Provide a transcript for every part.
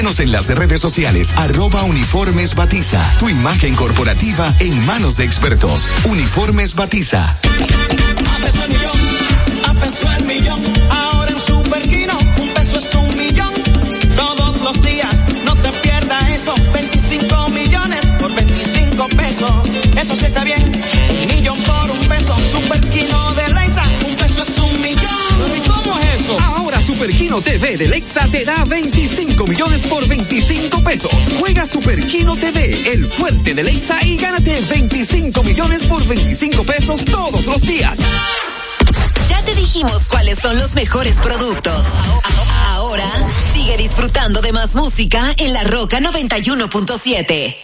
En las redes sociales, arroba uniformes batiza. Tu imagen corporativa en manos de expertos. Uniformes batiza. Superquino TV de Lexa te da 25 millones por 25 pesos. Juega Superquino TV, el fuerte de Lexa y gánate 25 millones por 25 pesos todos los días. Ya te dijimos cuáles son los mejores productos. Ahora sigue disfrutando de más música en La Roca 91.7.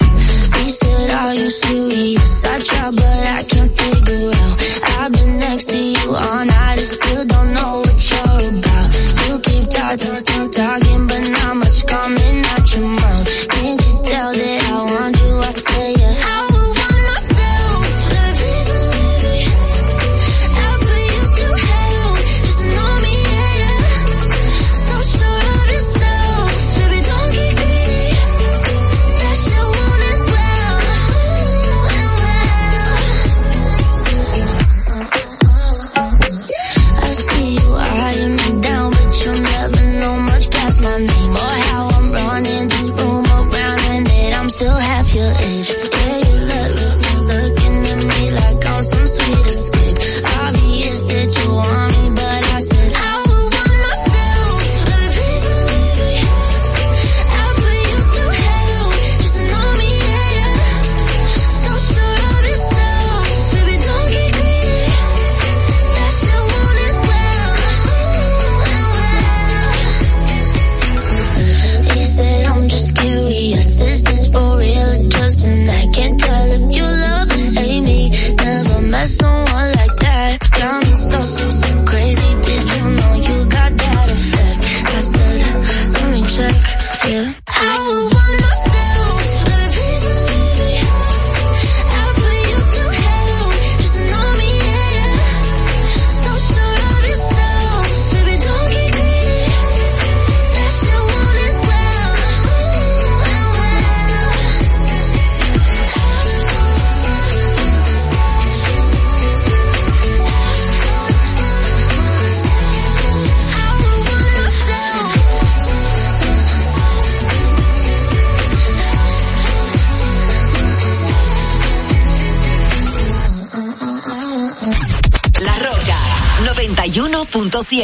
I've been next to you all night, still don't know what you're about. Keep talking, talking, talking, but not much coming out your mouth. Can't you tell that I want you? I say yeah.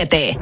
7.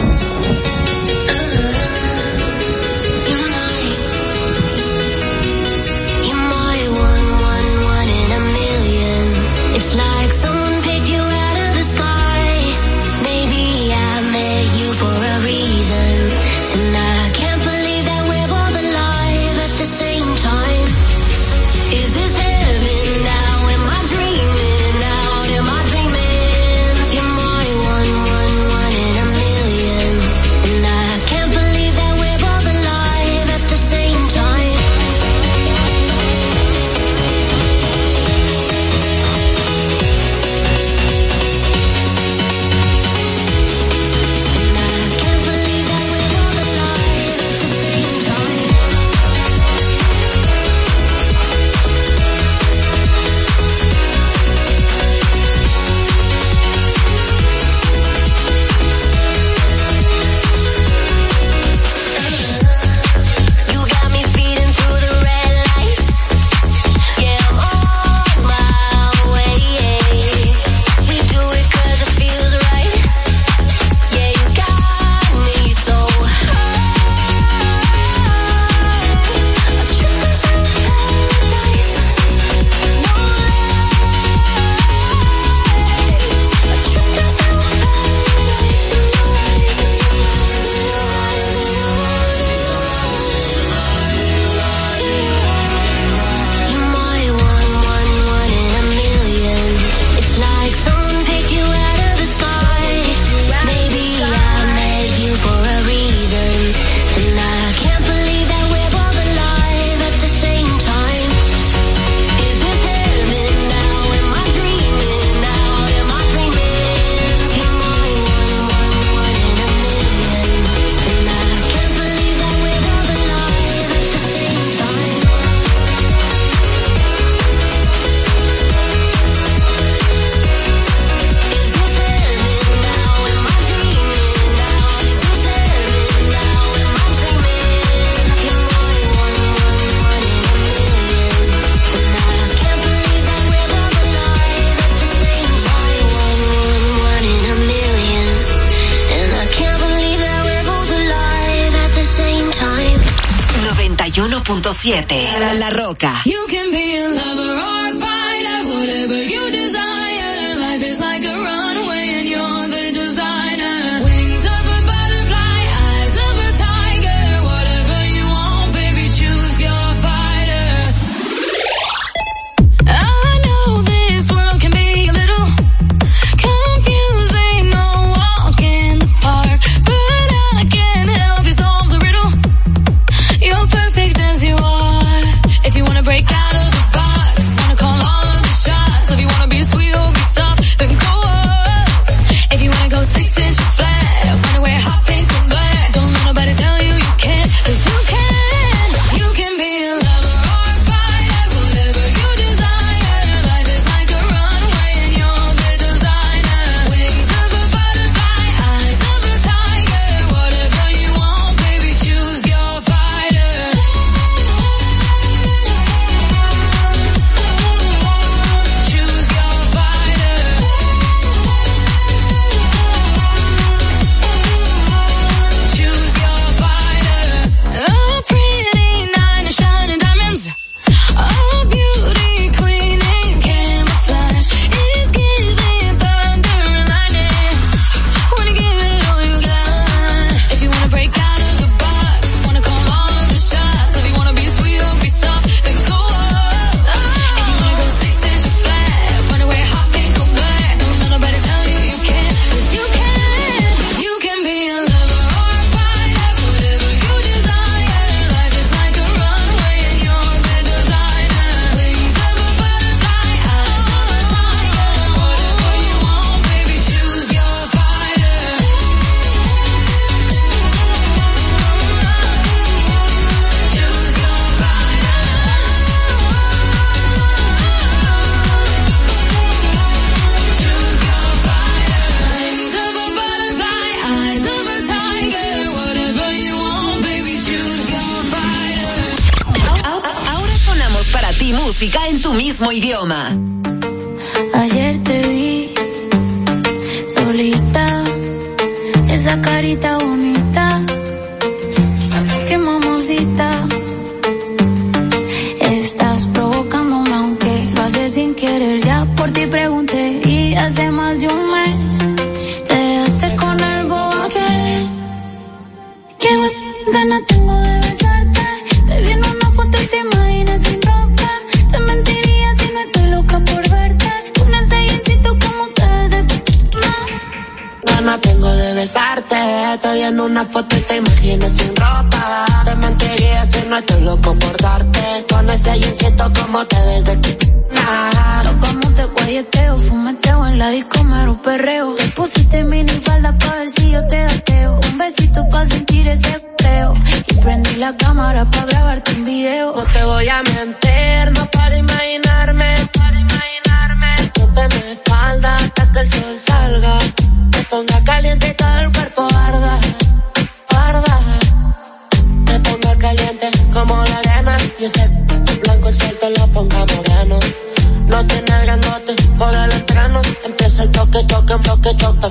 cámara para grabarte un video. No te voy a mentir.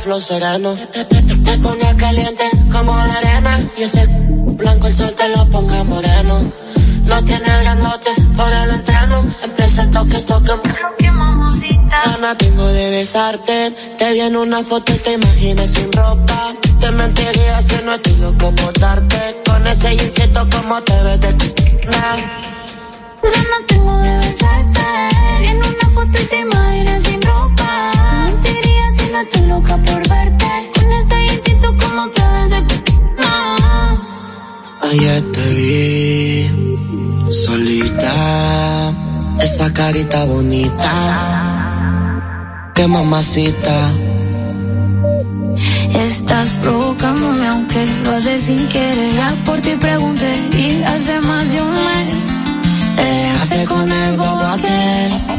flow sereno. Te, te, caliente como la arena. Y ese blanco el sol te lo ponga moreno. Lo tiene grandote por el entreno. Empieza el toque, toque. Ana, tengo de besarte. Te vi en una foto y te imaginas sin ropa. Te mentiría si no estoy loco por darte. Con ese insecto como te ves de ti. Ganas tengo de besarte. En una foto y te imaginas sin ropa. Estoy loca por verte. Con ese instinto como que desde que... Ah. Ayer te vi solita, esa carita bonita. Qué mamacita. Estás provocándome aunque lo haces sin querer Ya por ti pregunté y hace más de un mes Te dejaste con el bobo aquel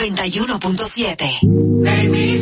91.7.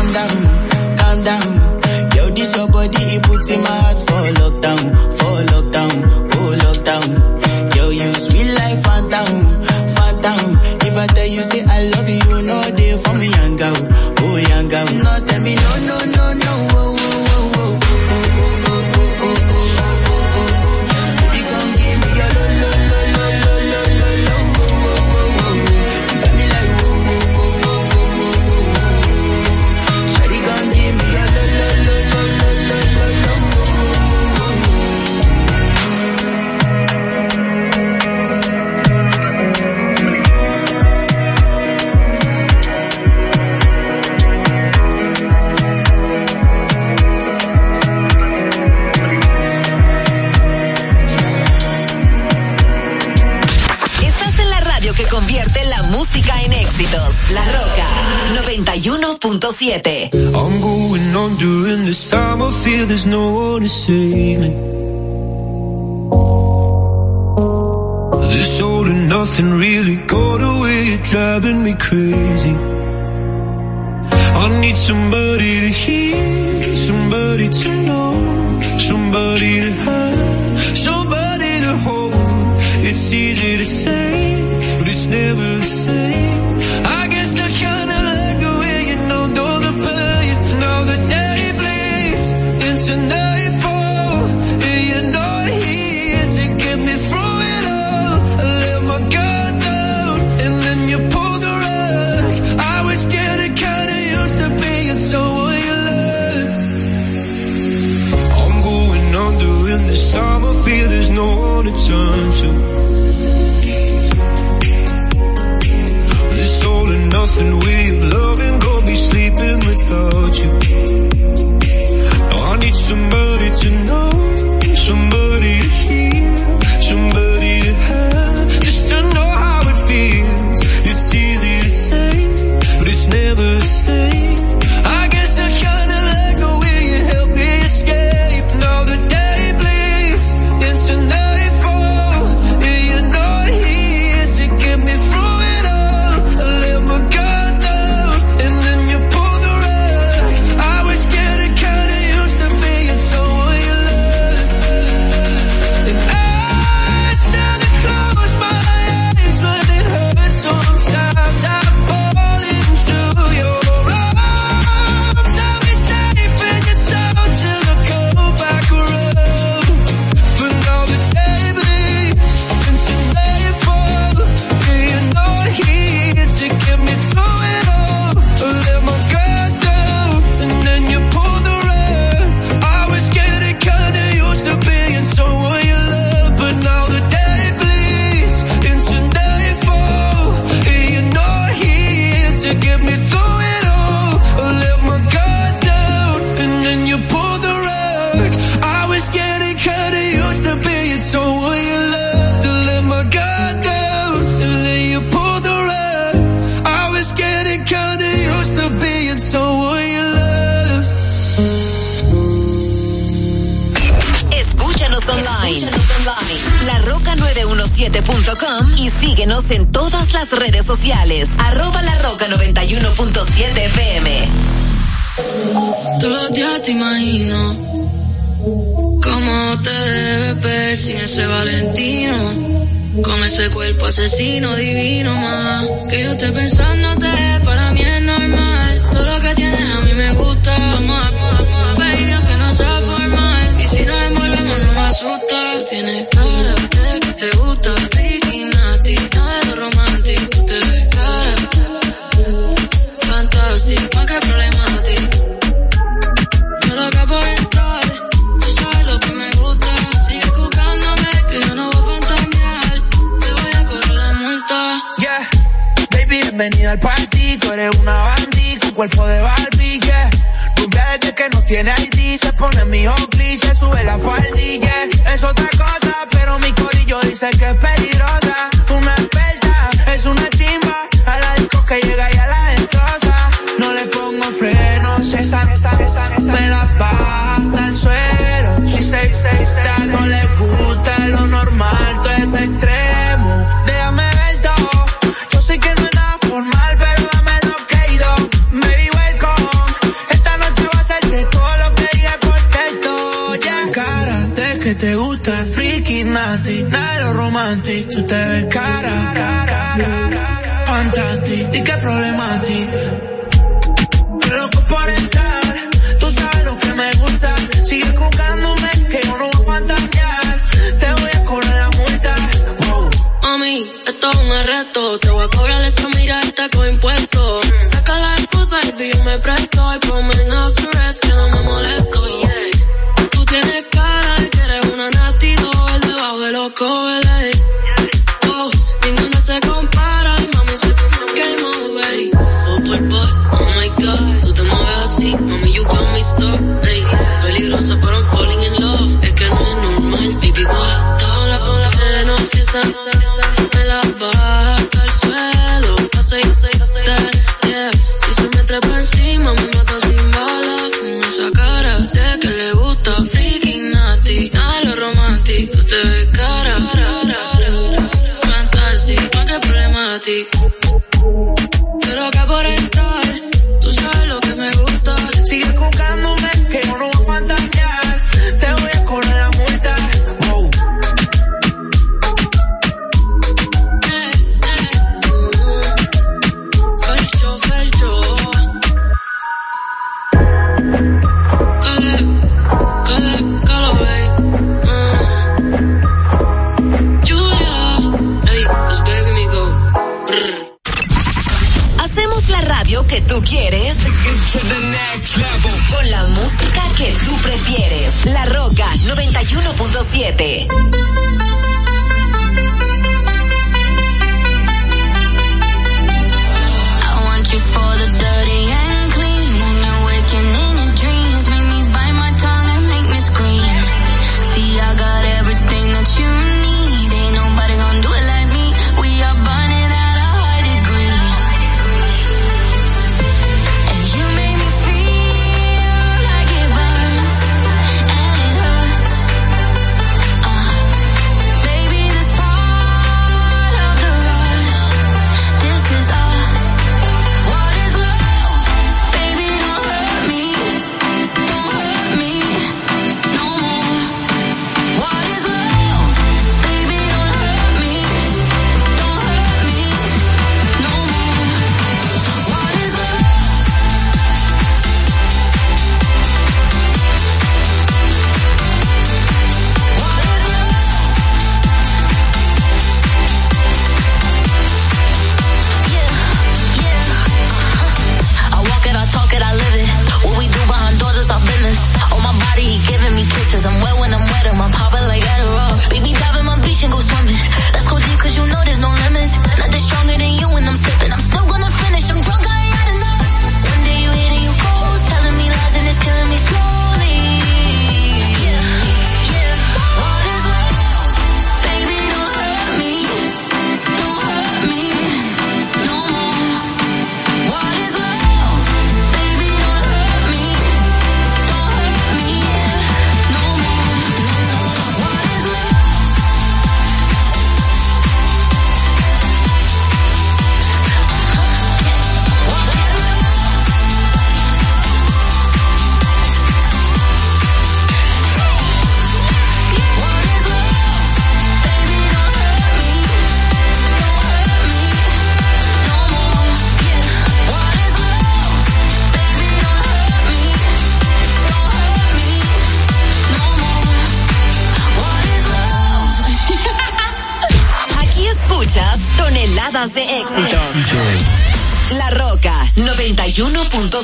calm down, calm down. Yo, this your body, it puts in my heart for lockdown. feel there's no one to save me. This all and nothing really got away driving me crazy. I need somebody to hear Somebody to dice que es peligrosa, una experta, es una chimba, a la disco que llega y a la destroza. No le pongo frenos, esa me la baja al suelo. Si se gusta, no le gusta lo normal, todo es extremo. Déjame ver todo, yo sé que no es nada formal, pero dame lo que he ido. Baby, welcome, esta noche va a ser de todo lo que diga por texto. Ya, yeah. cara de que te gusta romantic, tú te ves cara. Fantastic, y qué problematic. Loco por entrar, tú sabes lo que me gusta. Sigue jugándome que yo no voy a fantasear. Te voy a cobrar la multa. A mí, esto es un arresto. Te voy a cobrar esa mirada con impuestos. Saca la excusa y yo me presto. listen.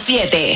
91.7.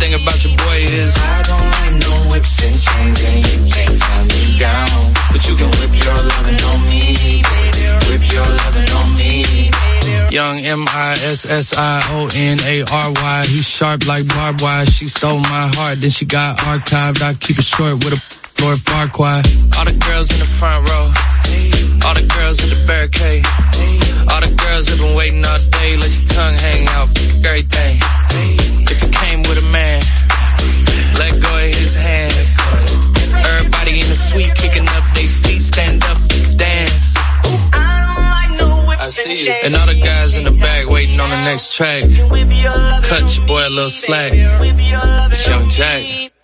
thing about your boy is, I don't like no whips and chains, and you can't tie me down. But you can whip your lovin' on me, baby. Whip your lovin' on me. Young M I S S I O N A R Y. He's sharp like barbed wire. She stole my heart, then she got archived. I keep it short with a Lord Farquhar. All the girls in the front row. All the girls in the barricade. All the girls have been waiting all day. Let your tongue hang out. Everything with a man. Let go of his hand. Everybody in the suite kicking up their feet, stand up, dance. I see you. And all the guys in the back waiting on the next track. Cut your boy a little slack. It's Young Jack.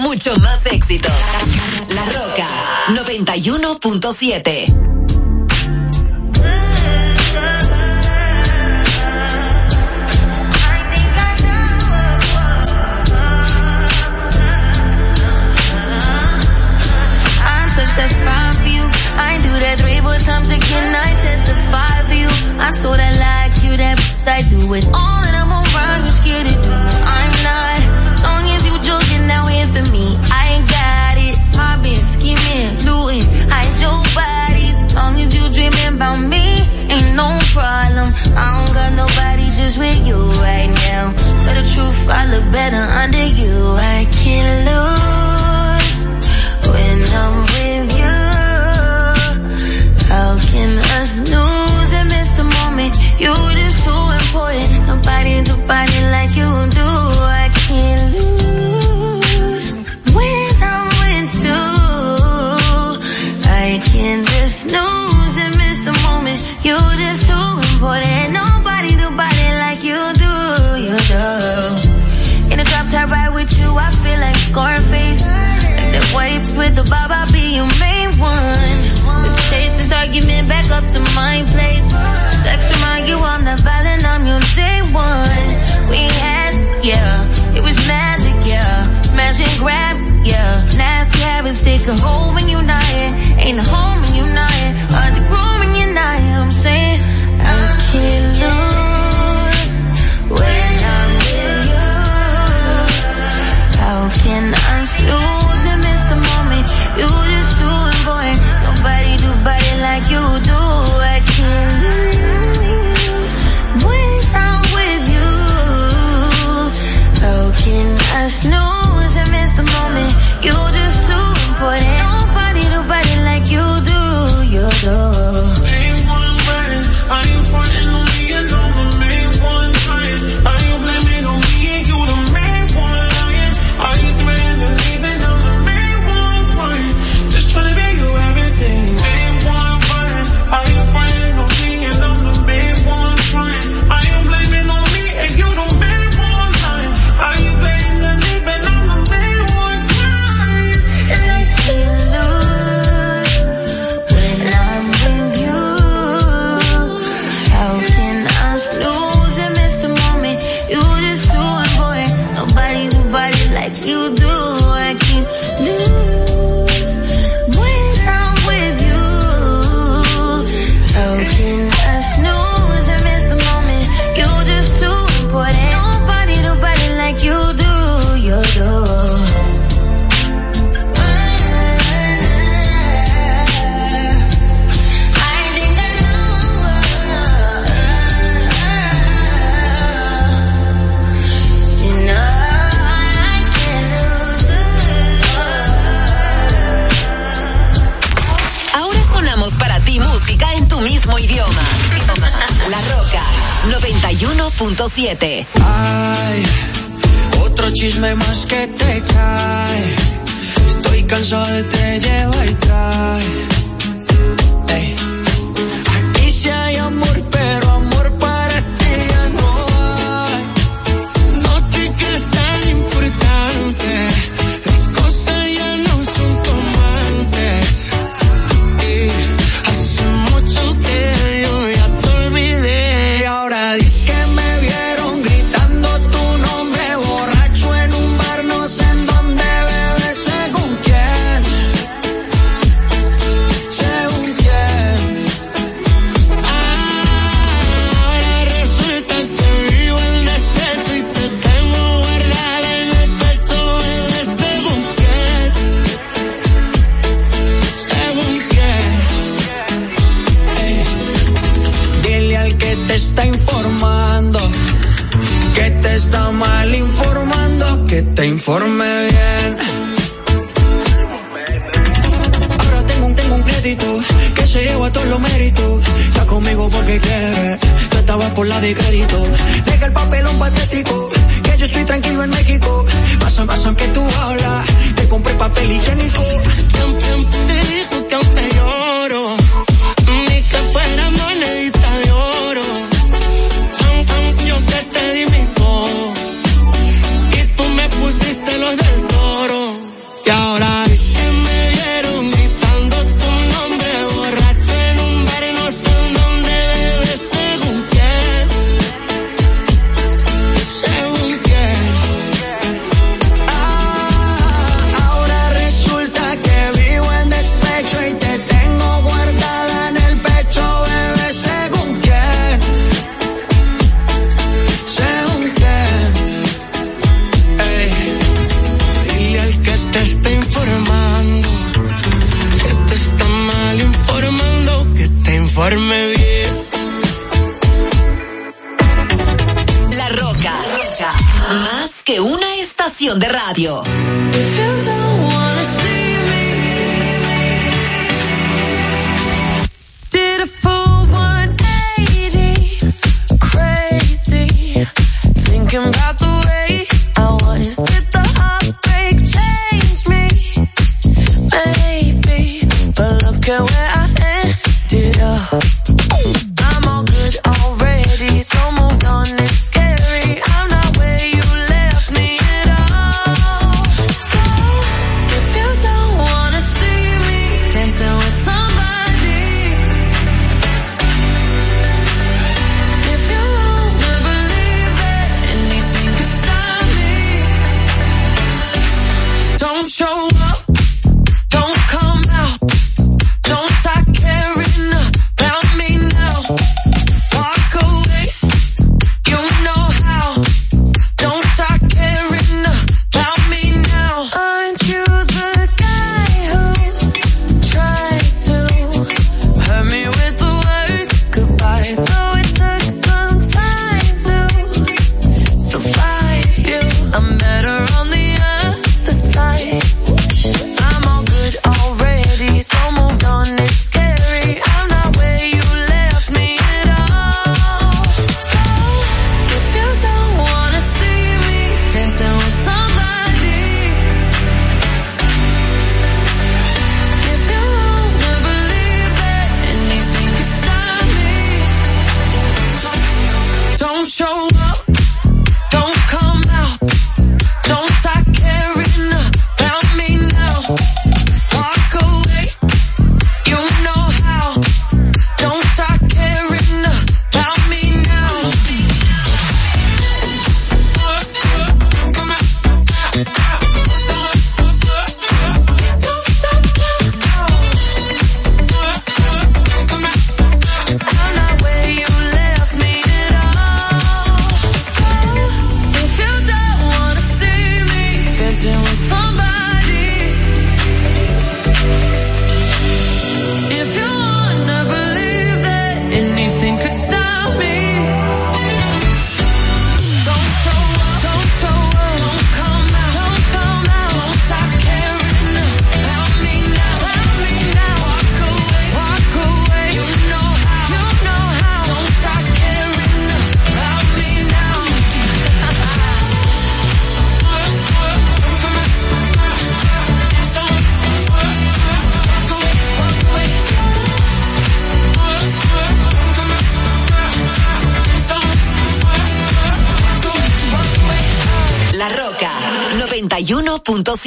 Mucho más éxito. La Roca 91.7. times again, I testify for you. I sorta like you, that I do it all. I don't got nobody just with you right now. Tell the truth, I look better under you. up to my place. Sex remind you I'm not violent, I'm your day one. We had, yeah, it was magic, yeah. Smash and grab, yeah. Nasty habits take a hold when you're not here. Ain't a home when you're not here.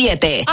91.7.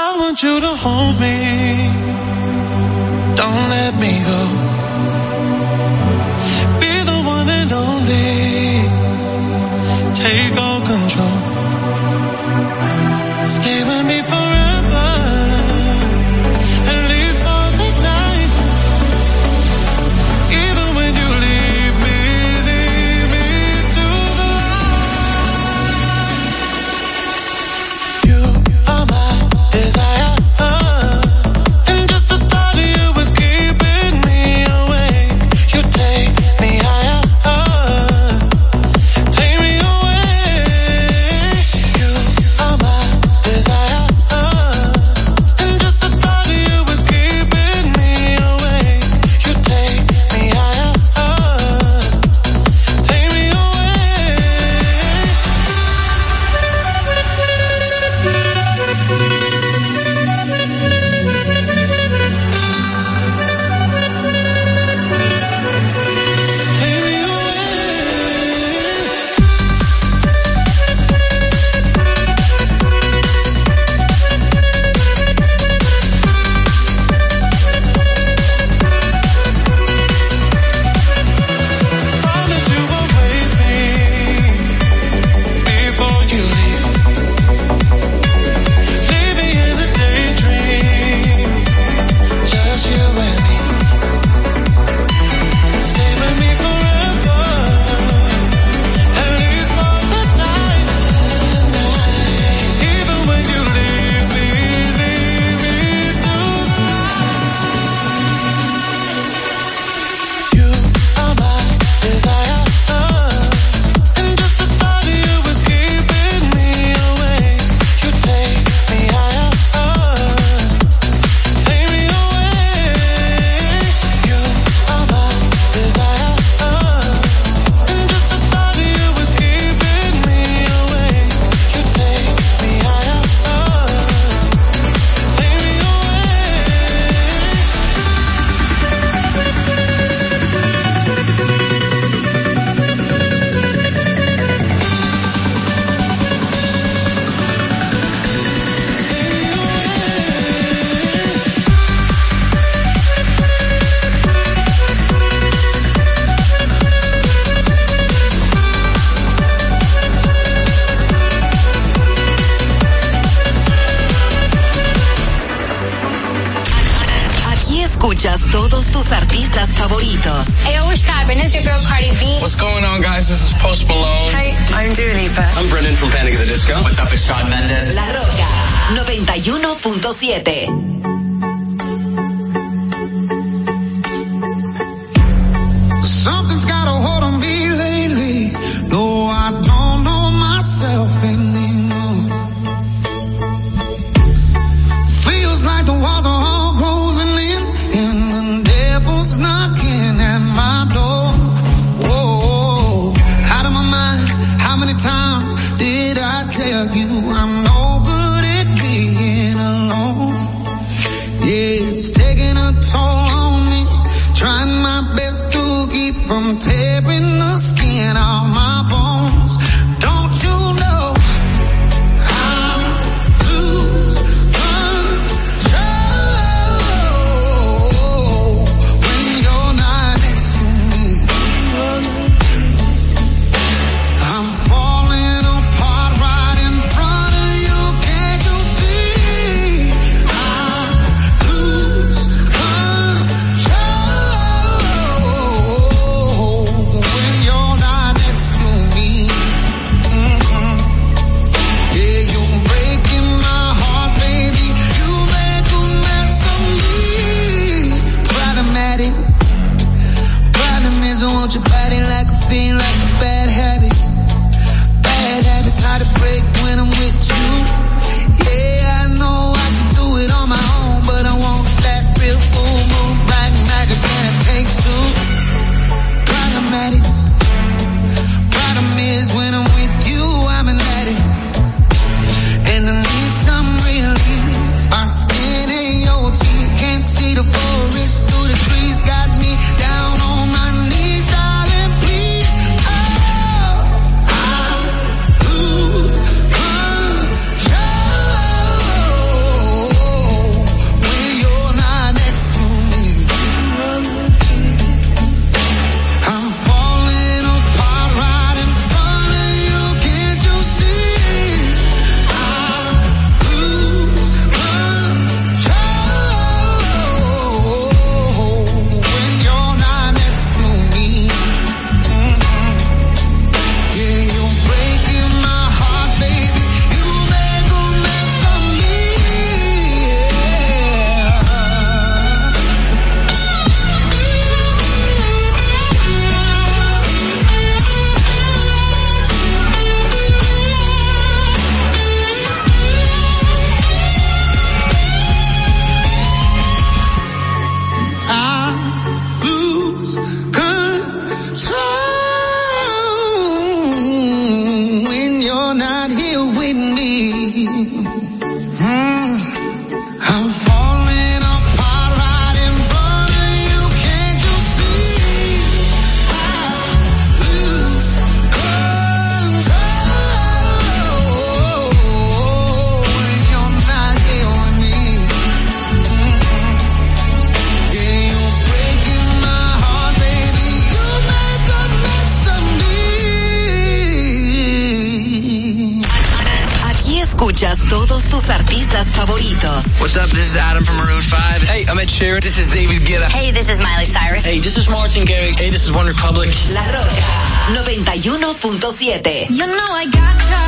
artistas favoritos. What's up? This is Adam from Maroon 5. Hey, I'm Ed Sheeran. This is David Guetta. Hey, this is Miley Cyrus. Hey, this is Martin Garrix. Hey, this is One Republic. La Roca 91.7. You know I gotcha.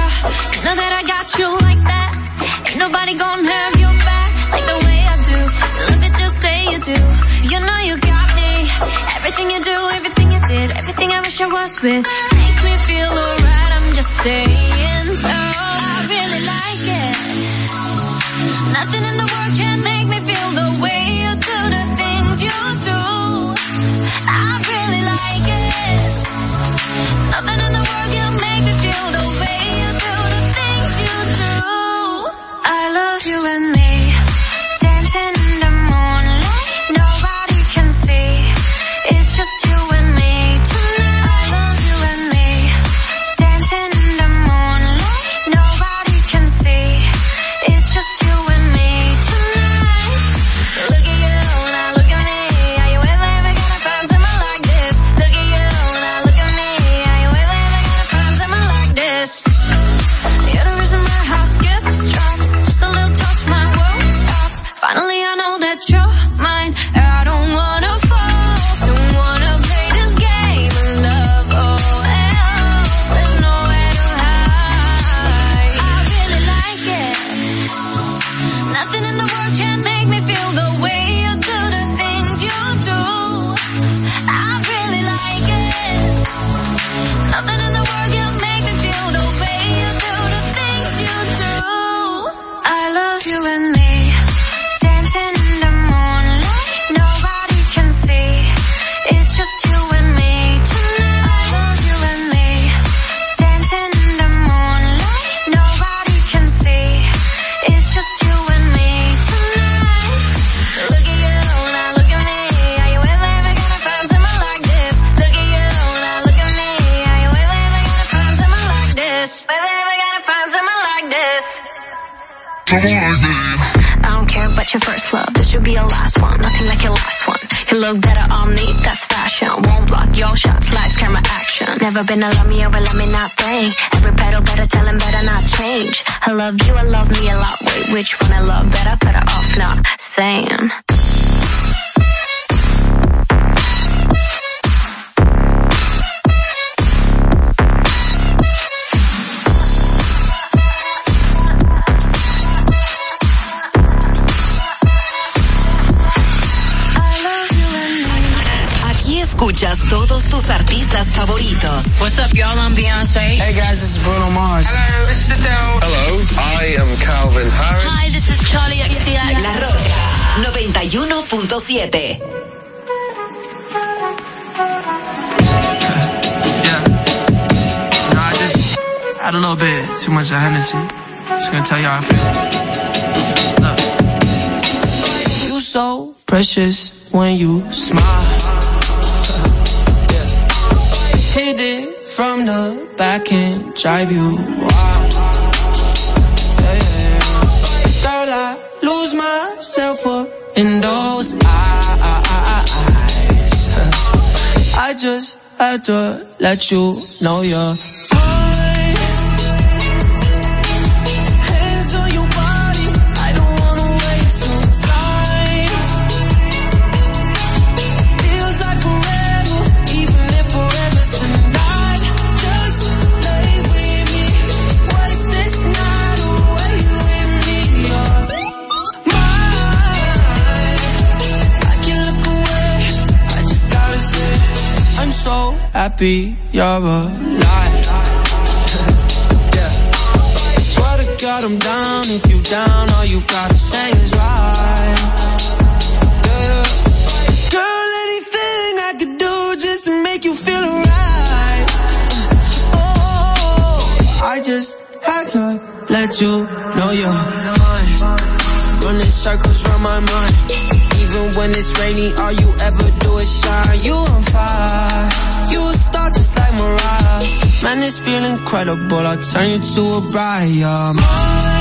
You know that I got you like that. Ain't nobody gonna have your back like the way I do. Love it, just say you do. You know you got me. Everything you do, everything you did, everything I wish I was with makes me feel alright. I'm just saying. Nothing in the world can make me feel the way you do the things you do. I really like it. Nothing in the world can make me feel the way I don't care about your first love. This should be your last one. Nothing like your last one. You look better on me. That's fashion. Won't block your shots. Lights, camera, action. Never been a love me a let me not think. Every pedal better tell him better not change. I love you. I love me a lot. Wait, which one I love better? Better off not saying. Todos tus artistas favoritos. What's up, y'all? I'm Beyonce. Hey guys, this is Bruno Mars. Hello, this is Adele. Hello, I am Calvin Harris. Hi, this is Charlie XCX. La Roca 91.7. No, I just had a little bit too much of Hennessy. Just gonna tell you how I feel. Look. You so precious when you smile. Hit it from the back and drive you wild. Yeah, yeah. Girl, I lose myself up in those eyes. I just had to let you know you're happy you're alive. yeah. I Swear to God I'm down. If you down, all you gotta say is right. Yeah. Girl, anything I could do just to make you feel alright. Oh, I just had to let you know you're fine. Running circles round my mind. Even when it's rainy, all you ever do is shine. You on fire. Mariah. Man, it's feeling incredible. I'll turn you to a bride. You're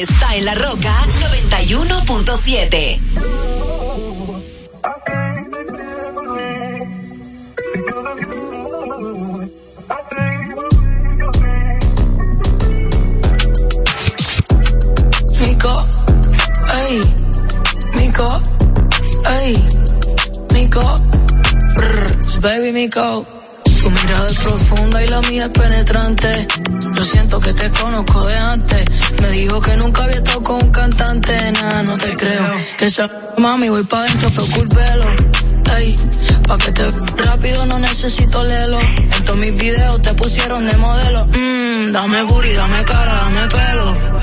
está en La Roca 91.7. Mico, ay, Mico, ay, Mico, baby Mico. Y la mía es penetrante. Yo siento que te conozco de antes. Me dijo que nunca había estado con un cantante. Nada, no te creo. Que esa mami voy pa' dentro, pero pelo. Ey, pa' que te rápido no necesito lelo. En todos mis videos te pusieron de modelo. Mmm, dame booty, dame cara, dame pelo.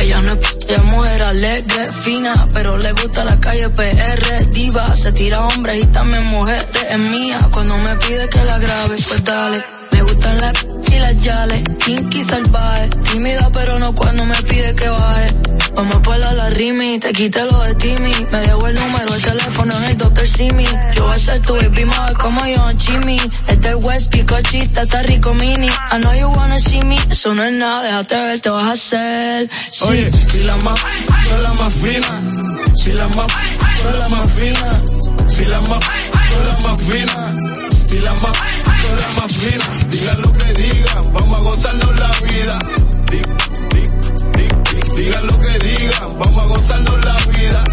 Ella no es ella mujer alegre, fina, pero le gusta la calle PR, diva, se tira hombres y también mujeres, es mía, cuando me pide que la grabe, pues dale. Gustan las p- y las yales, kinky salvaje, tímida pero no cuando me pide que baje. Vamos por la la rimi, te quité lo de Timmy. Me dejó el número, el teléfono en el Dr. Simi. Yo voy a ser tu baby mother como yo en Chimmy. Es del West, picochita, está rico mini. I know you wanna see me, eso no es nada, déjate ver, te vas a hacer. Sí, Oye, si la más, son la más fina. Si la más, son la más fina. Si la más, son la más fina. Si la más, son la más fina. Diga lo que digan, vamos a gozarnos la vida. Di- Digan lo que digan, vamos a gozarnos la vida.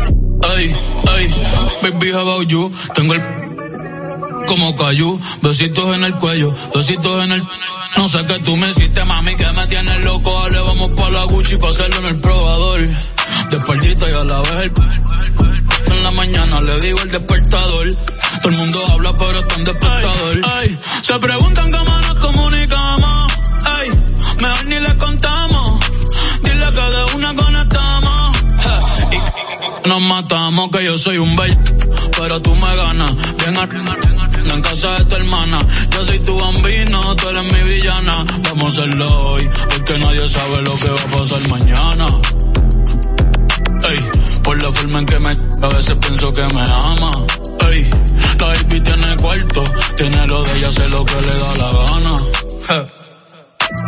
Ay, ay, baby, how about you? Tengo el como cayú, besitos en el cuello, besitos en el... No sé qué tú me hiciste, mami, que me tienes loco. Dale, vamos pa' la Gucci pa' hacerlo en el probador. De espaldita y a la vez el... En la mañana le digo el despertador. Todo el mundo habla, pero está en despertador. Ay, se preguntan cómo nos comunicamos. Ay, mejor ni le contamos. Dile que de una conectamos. Y nos matamos, que yo soy un bello. Pero tú me ganas, bien arriba, en casa de tu hermana. Yo soy tu bambino, tú eres mi villana. Vamos a hacerlo hoy, porque nadie sabe lo que va a pasar mañana. Ey, por la forma en que me a veces pienso que me ama. Ey, la baby tiene cuarto, tiene lo de ella, hace lo que le da la gana.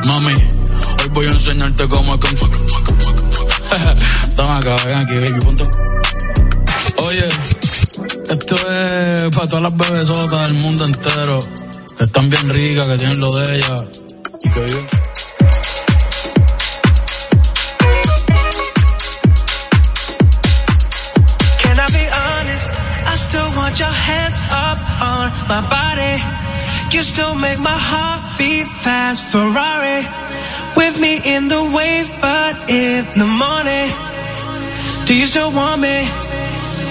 Mami, hoy voy a enseñarte cómo es que... Toma acá, ven aquí, baby, ponte. Oye, esto es para todas las bebesotas del mundo entero. Que están bien ricas, que tienen lo de ella. Y que viven. Can I be honest? I still want your hands up on my body. You still make my heart beat fast. Ferrari with me in the wave, but in the morning. Do you still want me?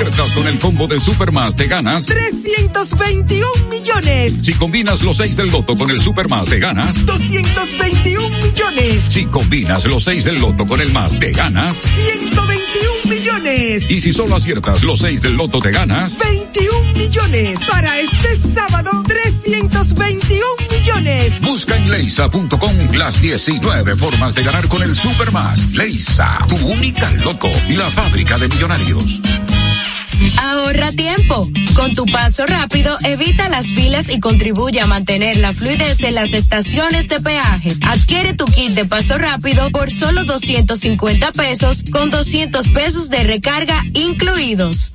aciertas con el combo de Supermas, te ganas. 321 millones. Si combinas los 6 del loto con el Supermas, te ganas. 221 millones. Si combinas los 6 del loto con el más, te ganas. 121 millones. Y si solo aciertas los 6 del loto, te ganas. 21 millones. Para este sábado, 321 millones. Busca en leisa.com las 19 formas de ganar con el Supermas. Leisa, tu única loto, la fábrica de millonarios. Ahorra tiempo. Con tu paso rápido, evita las filas y contribuye a mantener la fluidez en las estaciones de peaje. Adquiere tu kit de paso rápido por solo 250 pesos con 200 pesos de recarga incluidos.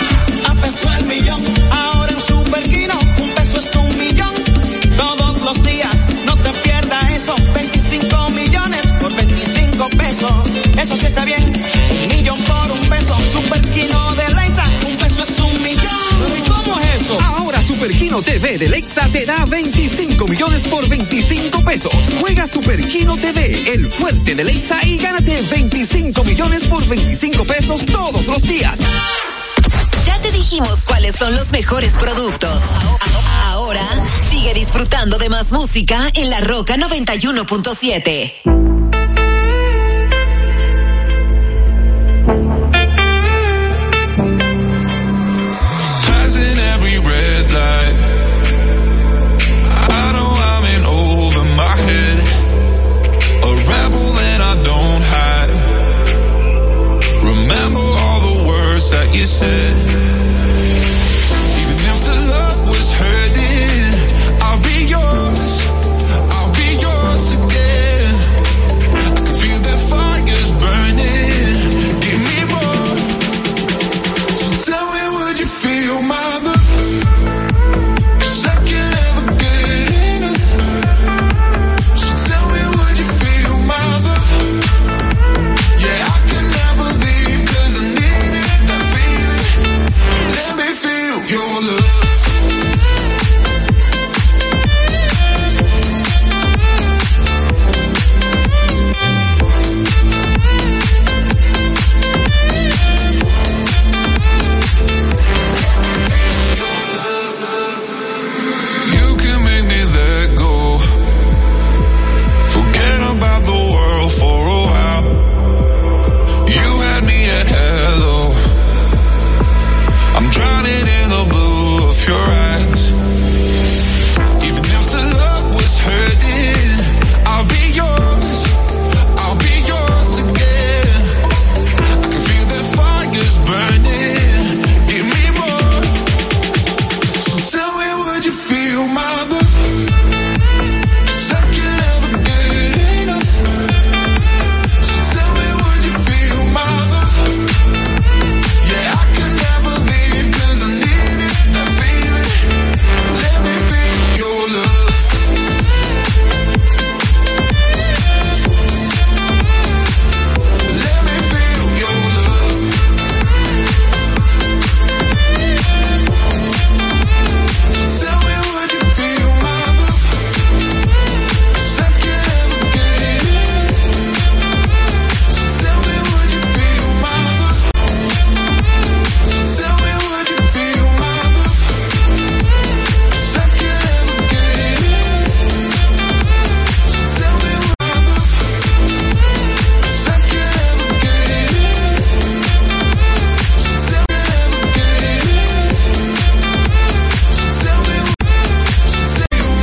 A peso el millón. Ahora en Super Kino, un peso es un millón. Todos los días, no te pierdas eso. 25 millones por 25 pesos. Eso sí está bien. Un millón por un peso. Super Kino de Leisa, un peso es un millón. ¿Y cómo es eso? Ahora Super Kino TV de Lexa te da 25 millones por 25 pesos. Juega Super Kino TV, el fuerte de Lexa y gánate 25 millones por 25 pesos todos los días. Dijimos cuáles son los mejores productos. Ahora sigue disfrutando de más música en La Roca 91.7.